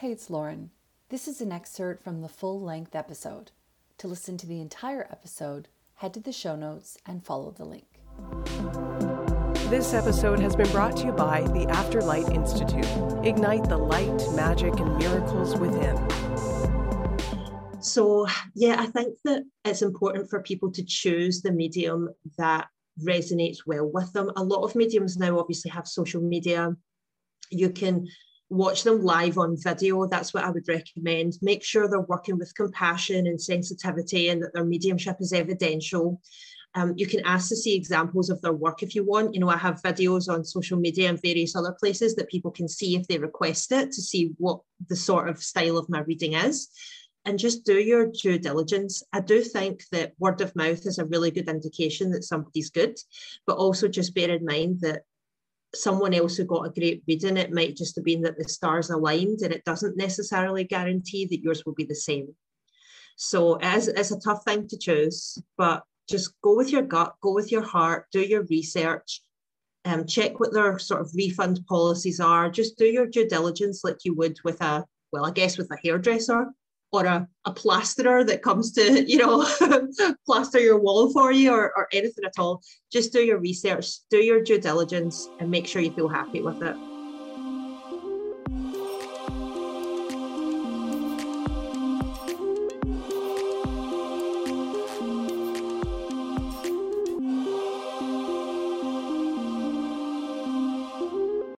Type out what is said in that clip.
Hey, it's Lauren. This is an excerpt from the full length episode. To listen to the entire episode, head to the show notes and follow the link. This episode has been brought to you by the Afterlight Institute. Ignite the light, magic, and miracles within. So, yeah, I think that it's important for people to choose the medium that resonates well with them. A lot of mediums now obviously have social media. You can watch them live on video. That's what I would recommend. Make sure they're working with compassion and sensitivity and that their mediumship is evidential. Um, you can ask to see examples of their work if you want. You know, I have videos on social media and various other places that people can see if they request it to see what the sort of style of my reading is. And just do your due diligence. I do think that word of mouth is a really good indication that somebody's good, but also just bear in mind that someone else who got a great reading, it might just have been that the stars aligned and it doesn't necessarily guarantee that yours will be the same. So is, it's a tough thing to choose, but just go with your gut, go with your heart, do your research, um, check what their sort of refund policies are. Just do your due diligence like you would with a, well, I guess with a hairdresser or a, a plasterer that comes to, you know, plaster your wall for you or, or anything at all. Just do your research, do your due diligence, and make sure you feel happy with it.